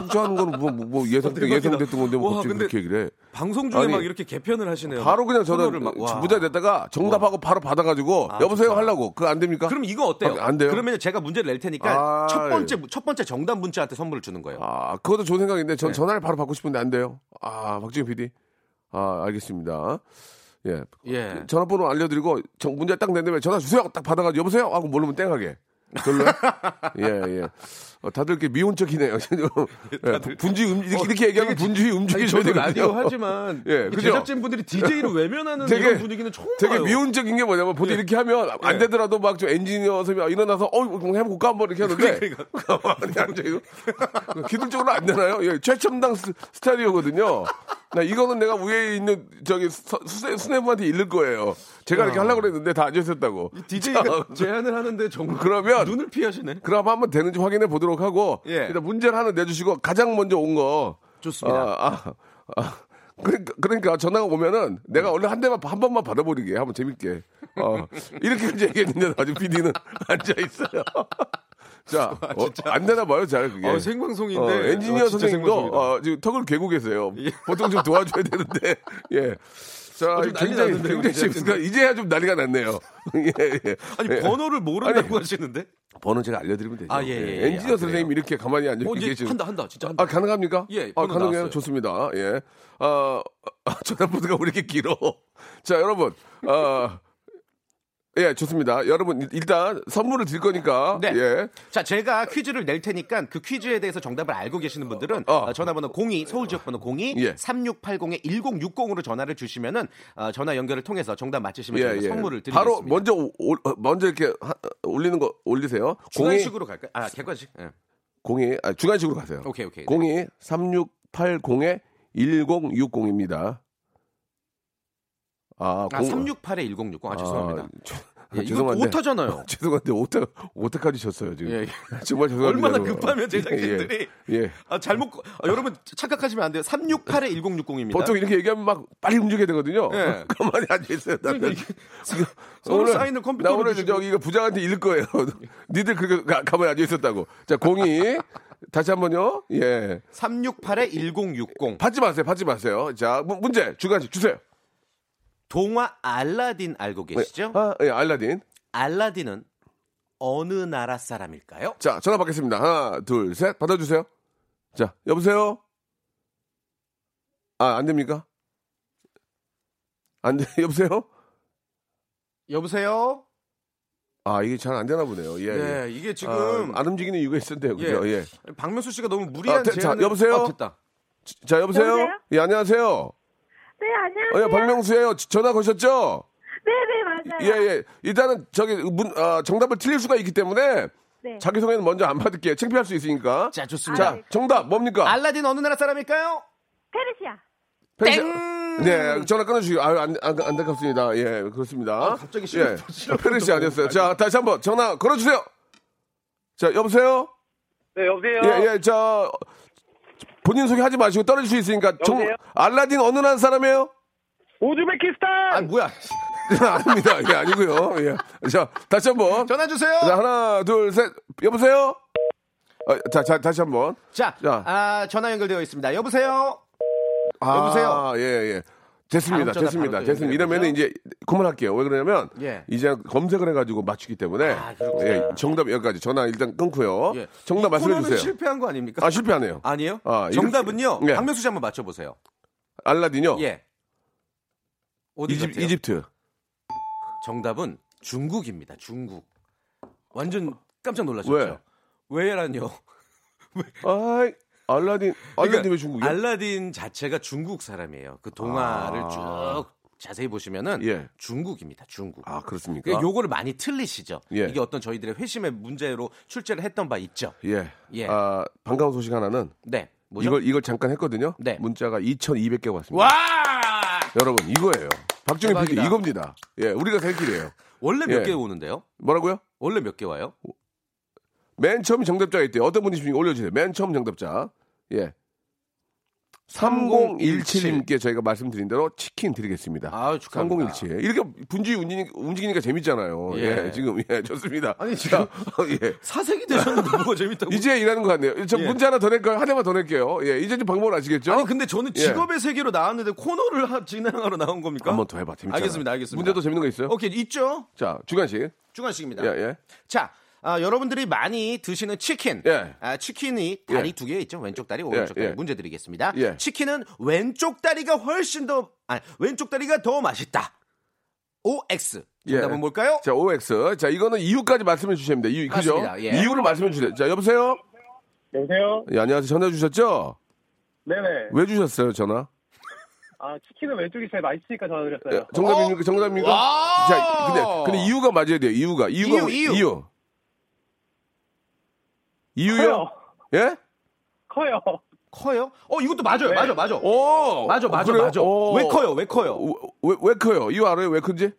폭주하는 거는 뭐, 뭐, 뭐 예상, 대박이다. 예상됐던 건데 뭐 와, 갑자기 그렇게 얘기를 해. 방송 중에 아니, 막 이렇게 개편을 하시네요. 바로 그냥 저는 막, 와. 문자 냈다가 정답하고 바로 받아가지고 아, 여보세요 좋다. 하려고 그거 안 됩니까? 그럼 이거 어때요? 아, 안 돼요? 그러면 제가 문제를 낼 테니까 아, 첫 번째 첫 번째 정답 문자한테 선물을 주는 거예요. 아 그것도 좋은 생각인데 전 네. 전화를 바로 받고 싶은데 안 돼요. 아 박지훈 PD. 아 알겠습니다. 예. 예. 전화번호 알려드리고 정- 문자 딱 냈는데 전화 주세요 딱 받아가지고 여보세요 하고 모르면 땡하게. 별로? 예 예. 어, 다들 이렇게 미운 척이네요. 예, 분주히 음, 이렇게, 이렇게 얘기하면 분주히 저도 되거든요. 라디오 하지만 예, 이 그죠? 제작진 분들이 DJ를 외면하는 되게- 이런 분위기는 처음 되게 봐요. 미운적인 게 뭐냐면 보통 이렇게 하면 안 예. 되더라도 막 좀 엔지니어 선생님 일어나서 어 해볼까 한번 이렇게 하는데 그러니까. 가만히 앉아 이거 기술적으로 안 되나요? 예, 최첨단 스, 스타일이거든요. 나 이거는 내가 위에 있는 저기 수, 수뇌부한테 잃을 거예요. 제가 이렇게 하려고 그랬는데 다 앉아 있었다고. DJ가 제안을 하는데 정말 그러면 눈을 피하시네. 그럼 한번 되는지 확인해 보도록 하고 예. 일단 문제를 하나 내주시고 가장 먼저 온 거. 좋습니다. 아, 아, 아. 그러니까, 그러니까 전화가 오면은 내가 원래 한 대만 한 번만 받아버리게 한번 재밌게. 어, 이렇게 얘기했는데 아주 PD는 앉아 있어요. 자, 어, 안 되나 봐요, 잘 그게. 어, 생방송인데 어, 엔지니어 어, 선생님도 생방송이다. 어, 지금 턱을 괴고 계세요. 보통 좀 도와줘야 되는데, 예. 자, 어, 굉장히, 굉장히 이제. 재밌으니까 이제야 좀 난리가 났네요. 예, 예. 아니 예. 번호를 모른다고 아니, 하시는데? 번호 제가 알려드리면 되죠. 아, 예, 예, 예. 엔지니어 아, 선생님? 이렇게 가만히 앉아 어, 계시는. 한다 한다 진짜 한다. 아, 가능합니까? 예, 아, 가능해요. 나왔어요. 좋습니다. 예. 아, 아, 전화번호가 왜 이렇게 길어? 자, 여러분. 아, 예, 좋습니다. 여러분, 일단 선물을 드릴 거니까. 네. 예. 자, 제가 퀴즈를 낼 테니까 그 퀴즈에 대해서 정답을 알고 계시는 분들은 어. 어, 전화번호 02 서울 지역 번호 02 예. 3680에 1060으로 전화를 주시면은 어, 전화 연결을 통해서 정답 맞히시면 예, 예. 선물을 드리겠습니다. 바로 먼저 올- 먼저 이렇게 하- 올리는 거 올리세요. 주관식으로 갈까요? 아, 객관식. 예. 02 아, 주간식으로 가세요. 오케이, 오케이. 02 3680에 1060입니다. 아, 아, 368에 1060. 아, 죄송합니다. 저- 예, 죄송한데. 오타잖아요. 죄송한데 오타 오타까지 쳤어요 지금. 예, 정말 죄송합니다. 얼마나. 급하면 제작진들이 예, 예. 아, 잘못 아, 여러분 착각하시면 안 돼요. 368에 1060입니다. 보통 이렇게 얘기하면 막 빨리 움직여야 되거든요. 예. 가만히 앉아 있어요. 나는. 서로 오늘- 사인을 컴퓨터로 나 오늘 주시고. 저기 부장한테 읽을 거예요. 니들 그렇게 가, 가만히 앉아 있었다고. 자, 공이 다시 한번요. 예. 368에 1060. 받지 마세요. 받지 마세요. 자, 문- 문제 주간식 주세요. 동화 알라딘 알고 계시죠? 아, 예, 알라딘. 알라딘은 어느 나라 사람일까요? 자, 전화 받겠습니다. 하나, 둘, 셋. 받아주세요. 자, 여보세요? 아, 안 됩니까? 안 돼, 여보세요? 여보세요? 아, 이게 잘 안 되나 보네요. 예. 예. 네, 이게 지금 아, 안 움직이는 이유가 있었대요. 그죠? 예. 박명수 씨가 너무 무리한 아, 대- 자, 제안을 여보세요? 아, 됐다. 자, 여보세요? 여보세요? 예, 안녕하세요. 네, 어, 안녕하세요. 예, 박명수예요. 지- 전화 거셨죠? 네, 네, 맞아요. 예, 예. 일단은 저기 문, 아, 정답을 틀릴 수가 있기 때문에 네. 자기 소개는 먼저 안 받을게요. 창피할 수 있으니까. 자, 좋습니다. 자, 정답 뭡니까? 알라딘 어느 나라 사람일까요? 페르시아. 페르시아. 네, 전화 끊어주시고, 아유, 안, 안, 안타깝습니다. 예, 그렇습니다. 아, 갑자기 싫어- 예, 싫어- 페르시아 아니었어요. 자, 다시 한번 전화 걸어주세요. 자, 여보세요? 네, 여보세요? 예, 예, 저, 본인 소개 하지 마시고 떨어질 수 있으니까. 정, 여보세요? 알라딘 어느 나라 사람이에요? 우즈베키스탄! 아, 뭐야. 아닙니다. 예, 아니고요. 예. 자, 다시 한 번. 전화 주세요. 자, 하나, 둘, 셋. 여보세요? 어, 자, 자, 다시 한 번. 자, 자. 아, 전화 연결되어 있습니다. 여보세요? 아, 여보세요? 예, 예. 됐습니다. 됐습니다. 됐습니다. 이러면 이제 그만할게요. 왜 그러냐면 예. 이제 검색을 해가지고 맞추기 때문에 아. 예, 정답 여기까지 전화 일단 끊고요. 예. 정답 이 말씀해 주세요. 실패한 거 아닙니까? 아 실패하네요. 아니에요? 아, 정답은요. 예. 박명수 씨 한번 맞춰 보세요. 알라딘요. 예. 어디 이집, 같아요? 이집트. 정답은 중국입니다. 중국. 완전 깜짝 놀라셨죠? 왜? 왜라뇨? 아이 알라딘 알라딘 그러니까 왜 중국이야? 알라딘 자체가 중국 사람이에요. 그 동화를 아. 쭉 자세히 보시면은 예. 중국입니다. 중국. 아 그렇습니까? 그러니까 요거를 많이 틀리시죠. 예. 이게 어떤 저희들의 회심의 문제로 출제를 했던 바 있죠. 예. 예. 아 반가운 소식 하나는 네. 뭐죠? 이걸 이걸 잠깐 했거든요. 네. 문자가 2,200개 왔습니다. 와! 여러분 이거예요. 박정희 PD. 이겁니다. 예, 우리가 살 길이에요. 원래 몇 예. 개 오는데요? 뭐라고요? 원래 몇 개 와요? 맨 처음 정답자가 있대요. 어떤 분이십니까? 올려주세요. 맨 처음 정답자. 예. 3017님께 저희가 말씀드린 대로 치킨 드리겠습니다. 아유, 축하합니다. 3017. 이렇게 분주히 움직이니까, 움직이니까 재밌잖아요. 예. 예. 지금, 예, 좋습니다. 아니, 지금 자, 어, 예. 사색이 되셨는데 뭐가 재밌다고? 이제 일하는 것 같네요. 저 예. 문제 하나 더 낼까요? 하나만 더 낼게요. 예. 이제 좀 방법을 아시겠죠? 아니 근데 저는 예. 직업의 세계로 나왔는데 코너를 하- 진행하러 나온 겁니까? 한번 더 해봐. 재밌잖아. 알겠습니다, 알겠습니다. 문제도 재밌는 거 있어요? 오케이 있죠. 자, 주간식. 주간식입니다. 예, 예. 자, 아, 여러분들이 많이 드시는 치킨. 예. 아, 치킨이 다리 예. 두개 있죠. 왼쪽 다리, 오른쪽 예, 다리. 예. 문제 드리겠습니다. 예. 치킨은 왼쪽 다리가 훨씬 더, 아니, 왼쪽 다리가 더 맛있다. OX. 정답은 예. 뭘까요? 자, OX. 자, 이거는 이유까지 말씀해 주셔야 됩니다. 이유, 그죠? 예. 이유를 말씀해 주세요. 자, 여보세요? 여보세요? 예, 안녕하세요. 전화 주셨죠? 네네. 왜 주셨어요, 전화? 아, 치킨은 왼쪽이 제일 맛있으니까 전화 드렸어요. 예, 정답입니까? 정답입니까? 와! 자, 근데, 근데 이유가 맞아야 돼요. 이유가. 이유가. 이유, 이유. 이유. 이유요? 커요. 예? 커요. 커요? 어, 이것도 맞아요. 네. 맞아, 맞아. 오! 맞아, 어, 맞아, 그래요? 맞아. 오. 왜 커요? 왜 커요? 왜, 왜 커요? 이유 알아요? 왜 큰지?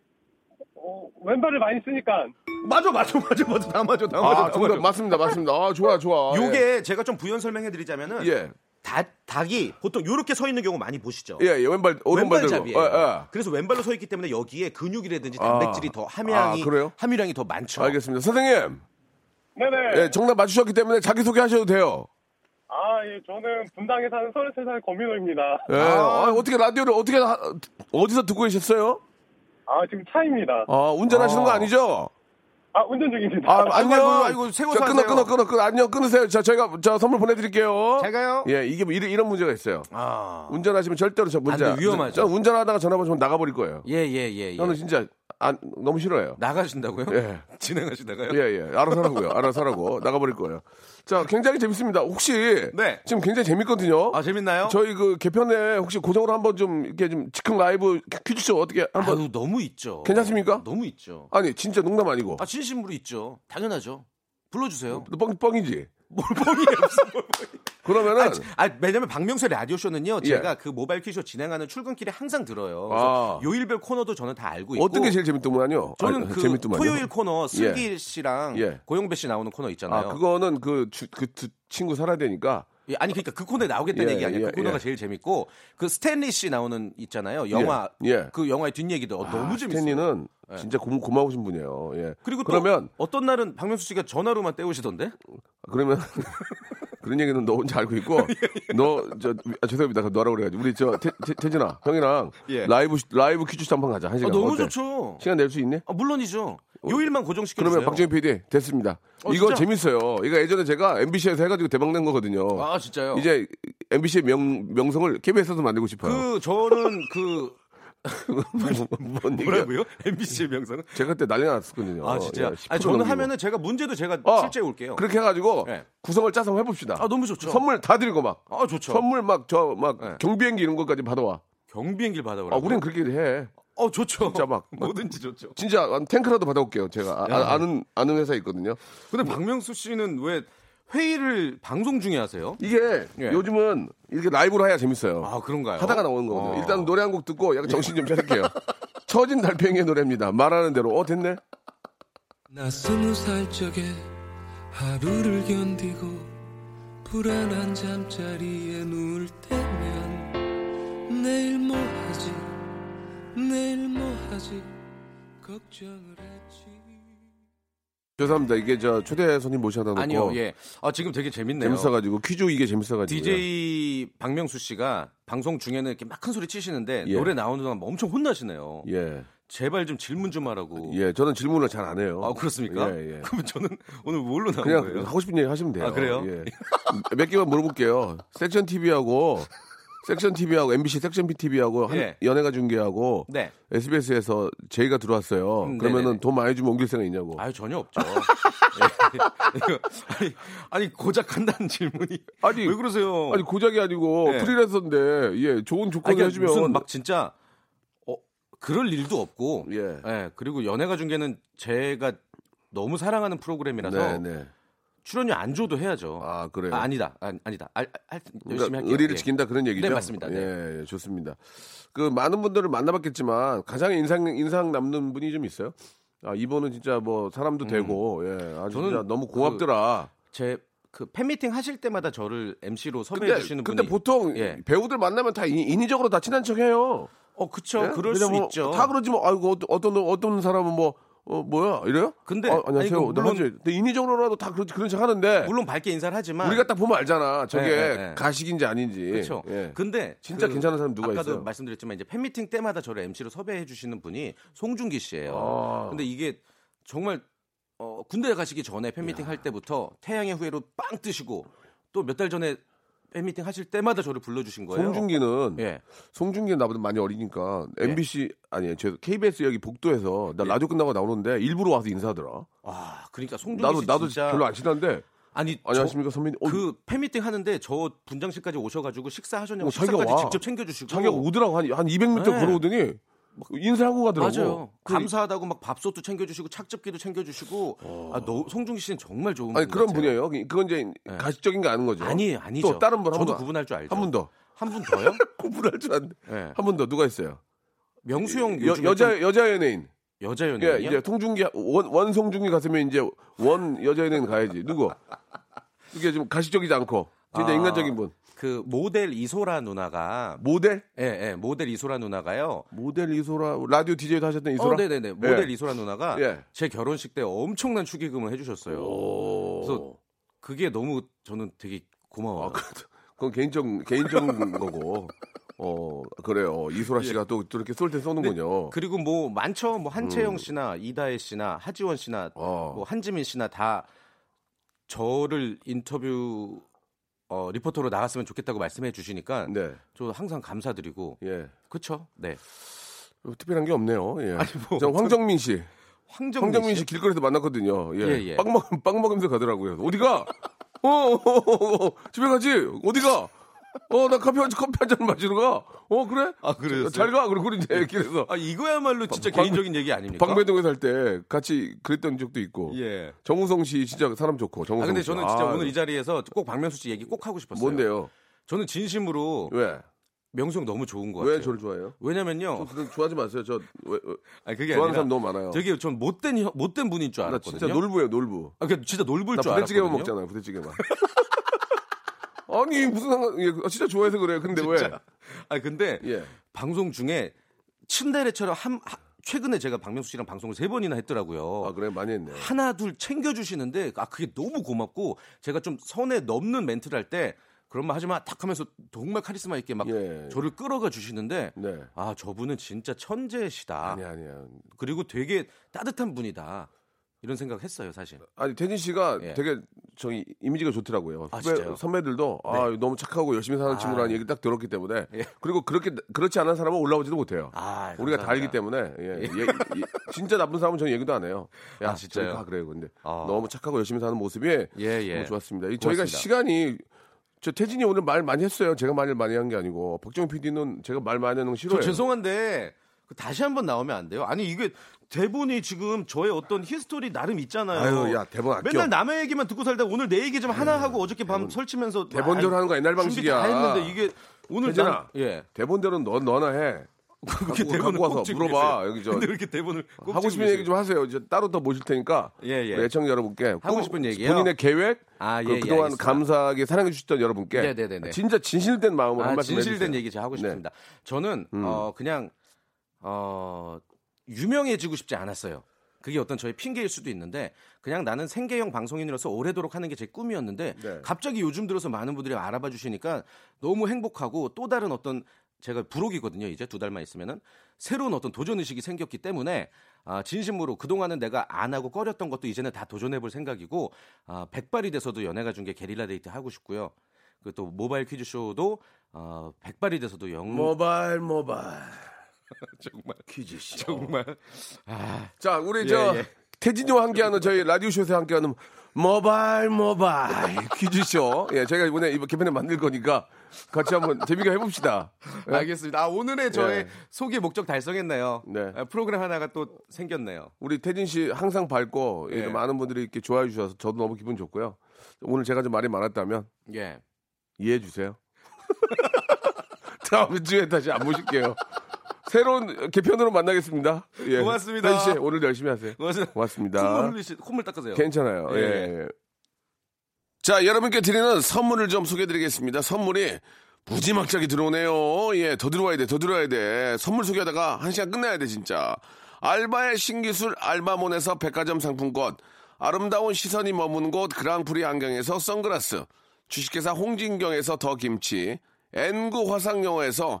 어, 왼발을 많이 쓰니까. 맞아, 맞아, 맞아, 맞아. 다 맞아, 다 맞아. 아, 다 정답 맞아. 맞습니다. 맞습니다. 아, 좋아, 좋아. 요게 제가 좀 부연 설명해 드리자면은 예. 예. 다, 닭이 보통 이렇게 서 있는 경우 많이 보시죠. 예, 예, 왼발, 오른발 들고. 왼발잡이에요. 예, 예. 그래서 왼발로 서 있기 때문에 여기에 근육이라든지 아. 단백질이 더 함유량이 아, 그래요? 함유량이 더 많죠. 알겠습니다. 선생님. 네네. 예, 정답 맞추셨기 때문에 자기소개 하셔도 돼요. 아, 예, 저는 분당에 사는 33살 검민호입니다. 예. 아, 어떻게 라디오를 어떻게 하- 어디서 듣고 계셨어요? 아, 지금 차입니다. 아, 운전하시는 거 아. 아니죠? 아, 운전 중입니다. 아, 안녕. 아이고, 아이고, 세워서 자, 끊어. 끊어, 끊어, 끊어. 안녕, 끊으세요. 자, 저희가, 저 선물 보내드릴게요. 잘 가요. 예, 이게 뭐 이런, 이런 문제가 있어요. 아. 운전하시면 절대로 저 문제. 안 돼, 위험하죠. 저는 운전하다가 전화 받으면 나가버릴 거예요. 예, 예, 예. 예. 저는 진짜, 안, 너무 싫어요. 나가신다고요? 예. 진행하시다가요? 예, 예. 알아서 하라고요. 알아서 하라고. 나가버릴 거예요. 자, 굉장히 재밌습니다. 혹시. 네. 지금 굉장히 재밌거든요. 아, 재밌나요? 저희 그 개편에 혹시 고정으로 한번 좀 이렇게 좀 즉흥 라이브 퀴즈쇼 어떻게 한번. 아유, 너무 있죠. 괜찮습니까? 너무 있죠. 아니, 진짜 농담 아니고. 아, 진심으로 있죠. 당연하죠. 불러주세요. 너 뻥, 뻥이지? 뭘 뻥이 없어. 뭘 뻥이. 그러면은. 아, 왜냐면 박명수 라디오 쇼는요, 예. 제가 그 모바일 퀴즈 진행하는 출근길에 항상 들어요. 그래서 아. 요일별 코너도 저는 다 알고 있고. 어떤 게 제일 재밌더만요? 저는 아니, 그 재밌더만요. 토요일 코너 슬기 씨랑 예. 고영배 씨 나오는 코너 있잖아요. 아, 그거는 그, 주, 그, 두 친구 살아야 되니까. 예, 아니 그러니까 그 코너에 나오겠다는 예, 얘기 아니에요. 예, 그 코너가 예. 제일 재밌고 그 스탠리 씨 나오는 있잖아요. 영화 예. 그 영화의 뒷얘기도 어, 너무 아, 재밌어요. 스탠리는 진짜 고, 고마우신 분이에요. 예. 그리고 또 그러면, 어떤 날은 박명수 씨가 전화로만 때우시던데? 그러면, 그런 얘기는 너 혼자 알고 있고, 너, 저, 아, 죄송합니다. 너라고 그래가지고. 우리 저, 태, 태, 태진아, 형이랑 예. 라이브, 라이브 퀴즈쇼 한번 가자. 한 아, 시간. 너무 어때? 좋죠. 시간 낼 수 있니? 아, 물론이죠. 요일만 고정시켜 그러면 주세요. 박정희 PD 됐습니다. 어, 이거 진짜? 재밌어요. 이거 예전에 제가 MBC에서 해가지고 대박낸 거거든요. 아, 진짜요? 이제 MBC의 명, 명성을 KBS에도 만들고 싶어요. 그 저는 그 뭔? 뭐라고요? MBC의 명성은? 제가 그때 난리 났었거든요. 아, 진짜. 예, 아니, 10% 저는 넘기고. 하면은 제가 문제도 제가 어, 실제 올게요. 그렇게 해가지고 네. 구성을 짜서 한번 해봅시다. 아, 너무 좋죠. 선물 다 드리고 막. 아, 좋죠. 선물 막 저 막 네. 경비행기 이런 것까지 받아와. 경비행기를 받아오라고. 아, 우린 그렇게 해. 어, 좋죠. 진짜 막- 막- 뭐든지 좋죠. 진짜 한 탱크라도 받아올게요. 제가 아, 는 아는 회사 있거든요. 근데 박명수 씨는 왜 회의를 방송 중에 하세요? 이게 예. 요즘은 이렇게 라이브로 해야 재밌어요. 아, 그런가요? 하다가 나오는 거거든요. 어. 일단 노래 한 곡 듣고 약간 정신 좀 차릴게요. 처진 달팽이의 노래입니다. 말하는 대로 어 됐네. 나 스무 살 적에 하루를 견디고 불안한 잠자리에 누울 때면 내일 뭐 하지 내일 뭐 하지 걱정을 했지 죄송합니다. 이게 저 초대 손님 모셔다 놓고 아니요, 예. 아, 지금 되게 재밌네요. 재밌어가지고 퀴즈 이게 재밌어가지고 DJ 박명수 씨가 방송 중에는 이렇게 막 큰 소리 치시는데 예. 노래 나오는 동안 엄청 혼나시네요. 예. 제발 좀 질문 좀 하라고. 예, 저는 질문을 잘 안 해요. 아, 그렇습니까? 예, 예. 그러면 저는 오늘 뭘로 나온 그냥 거예요? 하고 싶은 얘기 하시면 돼요. 아, 그래요? 예. 몇 개만 물어볼게요. 섹션 TV하고 섹션 TV하고 MBC 섹션 TV하고 예. 연예가 중계하고 네. SBS에서 제의가 들어왔어요. 음, 그러면은 네네네. 돈 많이 주면 옮길 생각 있냐고. 아유, 전혀 없죠. 예. 아니, 아니, 고작 한다는 질문이. 아니, 왜 그러세요? 아니 고작이 아니고 예. 프리랜서인데 예 좋은 조건을 그러니까 해주면 무슨 막 진짜 어 그럴 일도 없고 예. 예, 그리고 연예가 중계는 제가 너무 사랑하는 프로그램이라서 네, 네. 출연료 안 줘도 해야죠. 아 그래요. 아, 니다 아, 아니다. 아, 아, 열심히 그러니까 할게요. 의리를 예. 지킨다 그런 얘기죠. 네, 맞습니다. 네. 예, 예, 좋습니다. 그 많은 분들을 만나봤겠지만 가장 인상 인상 남는 분이 좀 있어요. 아 이분은 진짜 뭐 사람도 되고 예 아주 음. 저는 진짜 너무 그 고맙더라. 제그 팬미팅 하실 때마다 저를 MC로 섭외해 근데 주시는 근데 분이 보통 예. 배우들 만나면 다 인- 인위적으로 다 친한 척해요. 어 그쵸 예? 그럴 수 뭐 있죠. 다 그러지 뭐 아이고 어떤, 어떤 사람은 뭐 어, 뭐야 이래요? 근데 어, 안녕하세요. 아니, 그나 물론- 하지. 근데 인위적으로라도 다 그런 그런 척 하는데 물론 밝게 인사를 하지만 우리가 딱 보면 알잖아. 저게 예, 예, 예. 가식인지 아닌지. 그렇죠. 예. 근데 진짜 그 괜찮은 사람 누가 아까도 있어요? 말씀드렸지만 이제 팬미팅 때마다 저를 MC로 섭외해 주시는 분이 송중기 씨예요. 아. 근데 이게 정말 어, 군대 가시기 전에 팬미팅 할 때부터 태양의 후예로 빵 뜨시고 또 몇 달 전에 팬미팅 하실 때마다 저를 불러주신 거예요. 송중기는 예. 송중기는 나보다 많이 어리니까 MBC 아니 제 KBS 여기 복도에서 나 라디오 끝나고 나오는데 일부러 와서 인사하더라. 아 그러니까 송중기 나도 씨 나도 진짜 별로 안 친한데 아니 안녕하십니까 선배님. 어, 그 팬미팅 하는데 저 분장실까지 오셔가지고 식사하셨냐고 어, 식사까지 와. 직접 챙겨주시고 자기가 오더라고 한, 한 200m 네. 걸어오더니 막 인사하고 가더라고. 맞아요. 그- 감사하다고 막 밥솥도 챙겨주시고 착즙기도 챙겨주시고. 아, 너, 송중기 씨는 정말 좋은 아니 분 그런 같아요. 분이에요. 그건 이제 가식적인 게 아는 거죠. 아니 아니죠. 또 다른 분한 저도 분. 구분할 줄 알죠. 한 분 더. 한 분 더요? 구분할 줄 아는. 네. 한분 더 누가 있어요? 명수형 여, 여자 좀 여자 연예인. 여자 예, 연예인이요? 이제 통중기 원, 원송중기 갔으면 이제 원 여자 연예인 가야지. 누구? 이게 좀 가식적이지 않고 진짜 아. 인간적인 분. 그 모델 이소라 누나가 모델? 예, 예, 모델 이소라 누나가요. 모델 이소라 라디오 DJ도 하셨던 이소라? 어, 네 네 네. 모델 예. 이소라 누나가 예. 제 결혼식 때 엄청난 축의금을 해 주셨어요. 오. 그래서 그게 너무 저는 되게 고마워요. 아, 그, 그건 개인적 개인적인 거고. 어 그래요. 이소라 씨가 또, 또 이렇게 쏠 때 쏘는군요. 그리고 뭐 많죠. 뭐 한채영 씨나 이다혜 씨나 하지원 씨나 음. 어. 뭐 한지민 씨나 다 저를 인터뷰 어, 리포터로 나갔으면 좋겠다고 말씀해 주시니까 네. 저 항상 감사드리고 예. 그렇죠. 네. 특별한 게 없네요. 예. 뭐저 황정민 씨. 황정민, 황정민 씨? 씨 길거리에서 만났거든요. 예. 예, 예. 빵 먹, 빵 먹으면서 가더라고요. 어디가? 어, 어, 어, 어, 집에 가지? 어디가? 어, 나 커피, 한- 커피 한 잔 마시러 가? 어, 그래? 아, 그래요? 잘 가. 그러고 이제 길에서. 아 이거야말로 진짜 방- 개인적인 얘기 아닙니까? 방배동에 살 때 같이 그랬던 적도 있고. 예. 정우성 씨 진짜 사람 좋고. 아 정우성 근데 씨. 저는 진짜 아, 오늘 이 자리에서 꼭 박명수 씨 얘기 꼭 하고 싶었어요. 뭔데요? 저는 진심으로 왜? 명수 형 너무 좋은 것 같아요. 왜 저를 좋아해요? 왜냐면요. 저 좋아하지 마세요. 저 왜, 왜, 아니 그게 좋아하는 아니라 사람 너무 많아요. 되게 전 못된 형- 못된 분인 줄나 알았거든요. 진짜 놀부예요, 놀부. 아, 그러니까 진짜 놀부일 나줄 부대찌개만 알았거든요. 먹잖아요, 부대찌개만. 아니 무슨 상관? 예, 진짜 좋아해서 그래. 근데 왜? 진짜. 아 근데 예. 방송 중에 츤데레처럼 한 하- 최근에 제가 박명수 씨랑 방송을 세 번이나 했더라고요. 아 그래 많이 했네. 하나 둘 챙겨 주시는데 아 그게 너무 고맙고 제가 좀 선에 넘는 멘트를 할 때 그런 말 하지 마 탁 하면서 정말 카리스마 있게 막 예. 저를 끌어가 주시는데 네. 아 저분은 진짜 천재시다. 아니야 아니야. 그리고 되게 따뜻한 분이다. 이런 생각 했어요 사실. 아니 태진 씨가 예. 되게 저기 이미지가 좋더라고요. 아, 후배? 선배들도 아 너무 착하고 열심히 사는 아. 친구라는 얘기 딱 들었기 때문에 예. 그리고 그렇게 그렇지 않은 사람은 올라오지도 못해요. 아, 우리가 다 알기 감사합니다. 때문에 예, 예, 예, 진짜 나쁜 사람은 저는 얘기도 안 해요. 야 아, 진짜요? 가 그래요. 근데 아. 너무 착하고 열심히 사는 모습이 예, 예. 너무 좋았습니다. 이 저희가 고맙습니다. 시간이 저 태진이 오늘 말 많이 했어요. 제가 말을 많이 한 게 아니고 박정 PD는 제가 말 많이 하는 거저 싫어해요. 죄송한데 그 다시 한번 나오면 안 돼요? 아니 이게 대본이 지금 저의 어떤 history 나름 있잖아요. 아유, 야, 대본 아껴. 맨날 남의 얘기만 듣고 살다 가 오늘 내 얘기 좀 하나 하고 어저께 밤 설치면서 대본대로 아, 하는 거 옛날 방식이야. 다 했는데 이게 오늘. 난- 예. 대본대로 너 너나 해. 그렇게 대본을 와서 물어봐. 여기 저 근데 왜 이렇게 대본을 꼭 하고 싶은 얘기? 좀 하세요. 이제 따로 더 모실 테니까 예, 예. 애청 여러분께 하고 꼭 싶은 얘기요? 본인의 계획, 아, 그 예, 예, 그동안 알겠습니다. 감사하게 사랑해 주셨던 여러분께 네 네네네. 진짜 진실된 마음으로 한 아, 말씀 진실된 해주세요. 얘기 제가 하고 네. 싶습니다. 저는 음. 어 그냥 어 유명해지고 싶지 않았어요. 그게 어떤 저의 핑계일 수도 있는데 그냥 나는 생계형 방송인으로서 오래도록 하는 게 제 꿈이었는데 네. 갑자기 요즘 들어서 많은 분들이 알아봐 주시니까 너무 행복하고 또 다른 어떤 제가 부록이거든요. 이제 두 달만 있으면은 새로운 어떤 도전 의식이 생겼기 때문에 아, 진심으로 그동안은 내가 안 하고 꺼렸던 것도 이제는 다 도전해 볼 생각이고 아, 백발이 돼서도 연예가 중계 게릴라 데이트 하고 싶고요. 그리고 또 모바일 퀴즈 쇼도 어, 백발이 돼서도 영 모바일 모바일 정말 퀴즈 씨. 정말 아, 자, 우리 예, 저 예. 태진이와 함께하는 저희 라디오 쇼에서 함께하는 모바일 모바일 퀴즈 쇼. 예, 저희가 이번에 이번 개편에 만들 거니까 같이 한번 재미가 해봅시다. 예? 알겠습니다. 아, 오늘의 저의 예. 소개 목적 달성했네요. 네. 아, 프로그램 하나가 또 생겼네요. 우리 태진 씨 항상 밝고 예, 예. 많은 분들이 이렇게 좋아해 주셔서 저도 너무 기분 좋고요. 오늘 제가 좀 말이 많았다면 예. 이해해 주세요. 다음 주에 다시 안 모실게요. 새로운 개편으로 만나겠습니다. 예. 고맙습니다. 태진 씨 오늘 열심히 하세요. 고맙습니다. 고맙습니다. 콧물 흘리시, 콧물 닦으세요. 괜찮아요. 예. 예. 자, 여러분께 드리는 선물을 좀 소개해 드리겠습니다. 선물이 무지막지하게 들어오네요. 예, 더 들어와야 돼, 더 들어와야 돼. 선물 소개하다가 한 시간 끝내야 돼, 진짜. 알바의 신기술 알바몬에서 백화점 상품권, 아름다운 시선이 머무는 곳 그랑프리 안경에서 선글라스, 주식회사 홍진경에서 더 김치, N구 화상영어에서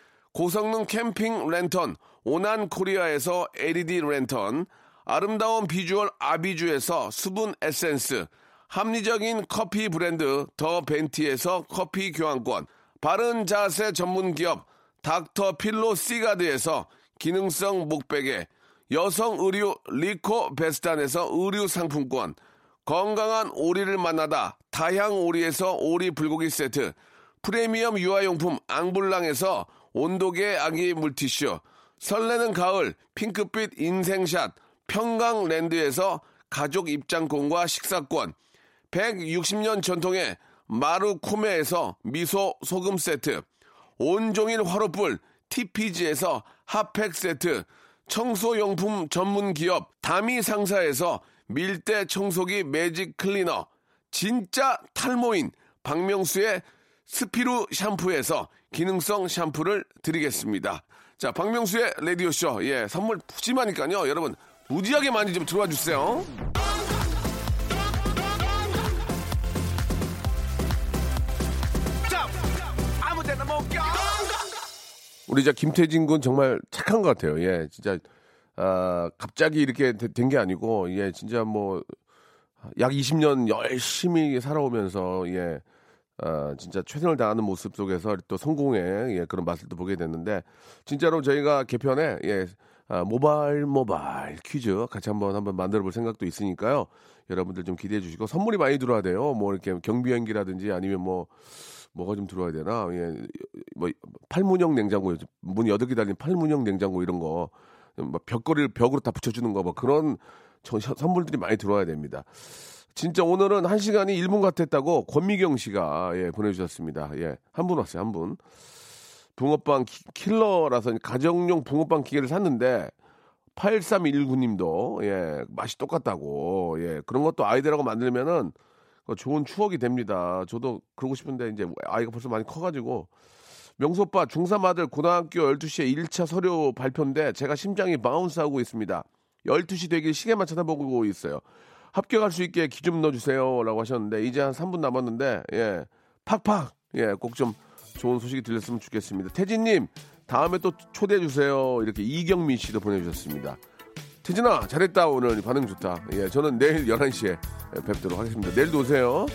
고성능 캠핑 랜턴 오난 코리아에서 LED 랜턴, 아름다운 비주얼 아비주에서 수분 에센스, 합리적인 커피 브랜드 더 벤티에서 커피 교환권, 바른 자세 전문 기업 닥터 필로 시가드에서 기능성 목베개, 여성 의류 리코 베스탄에서 의류 상품권, 건강한 오리를 만나다 다향 오리에서 오리 불고기 세트, 프리미엄 유아용품 앙블랑에서 온도계 아기 물티슈, 설레는 가을 핑크빛 인생샷 평강랜드에서 가족 입장권과 식사권, 160년 전통의 마루코메에서 미소 소금 세트, 온종일 화로불 TPG에서 핫팩 세트, 청소용품 전문 기업 다미 상사에서 밀대 청소기 매직 클리너, 진짜 탈모인 박명수의 스피루 샴푸에서 기능성 샴푸를 드리겠습니다. 자, 박명수의 라디오쇼. 예, 선물 푸짐하니까요. 여러분, 무지하게 많이 좀 들어와 주세요. 우리 저 김태진 군 정말 착한 것 같아요. 예, 진짜 아, 갑자기 이렇게 된 게 아니고 예, 진짜 뭐 약 20년 열심히 살아오면서 예, 아, 진짜 최선을 다하는 모습 속에서 또 성공의 예, 그런 맛을 또 보게 됐는데 진짜로 저희가 개편에 예, 아, 모바일 모바일 퀴즈 같이 한번 한번 만들어 볼 생각도 있으니까요. 여러분들 좀 기대해 주시고 선물이 많이 들어와야 돼요. 뭐 이렇게 경비행기라든지 아니면 뭐 뭐가 좀 들어와야 되나? 예, 뭐 팔문형 냉장고, 문 여덟 개 달린 팔문형 냉장고 이런 거, 뭐 벽걸이를 벽으로 다 붙여 주는 거, 뭐 그런 저- 선물들이 많이 들어와야 됩니다. 진짜 오늘은 한 시간이 1분 같았다고 권미경 씨가 예, 보내주셨습니다. 예, 한 분 왔어요, 한 분. 붕어빵 키- 킬러라서 가정용 붕어빵 기계를 샀는데 8319님도 예, 맛이 똑같다고 예, 그런 것도 아이들하고 만들면은 그 좋은 추억이 됩니다. 저도 그러고 싶은데 이제 아이가 벌써 많이 커가지고 명수 오빠 중3 아들 고등학교 12시에 1차 서류 발표인데 제가 심장이 바운스하고 있습니다. 12시 되길 시계만 쳐다보고 있어요. 합격할 수 있게 기 좀 넣어주세요. 라고 하셨는데 이제 한 3분 남았는데 예 팍팍 예 꼭 좀 좋은 소식이 들렸으면 좋겠습니다. 태진님 다음에 또 초대해 주세요. 이렇게 이경민 씨도 보내주셨습니다. 태진아 잘했다 오늘 반응 좋다. 예 저는 내일 11시에 뵙도록 하겠습니다. 내일도 오세요.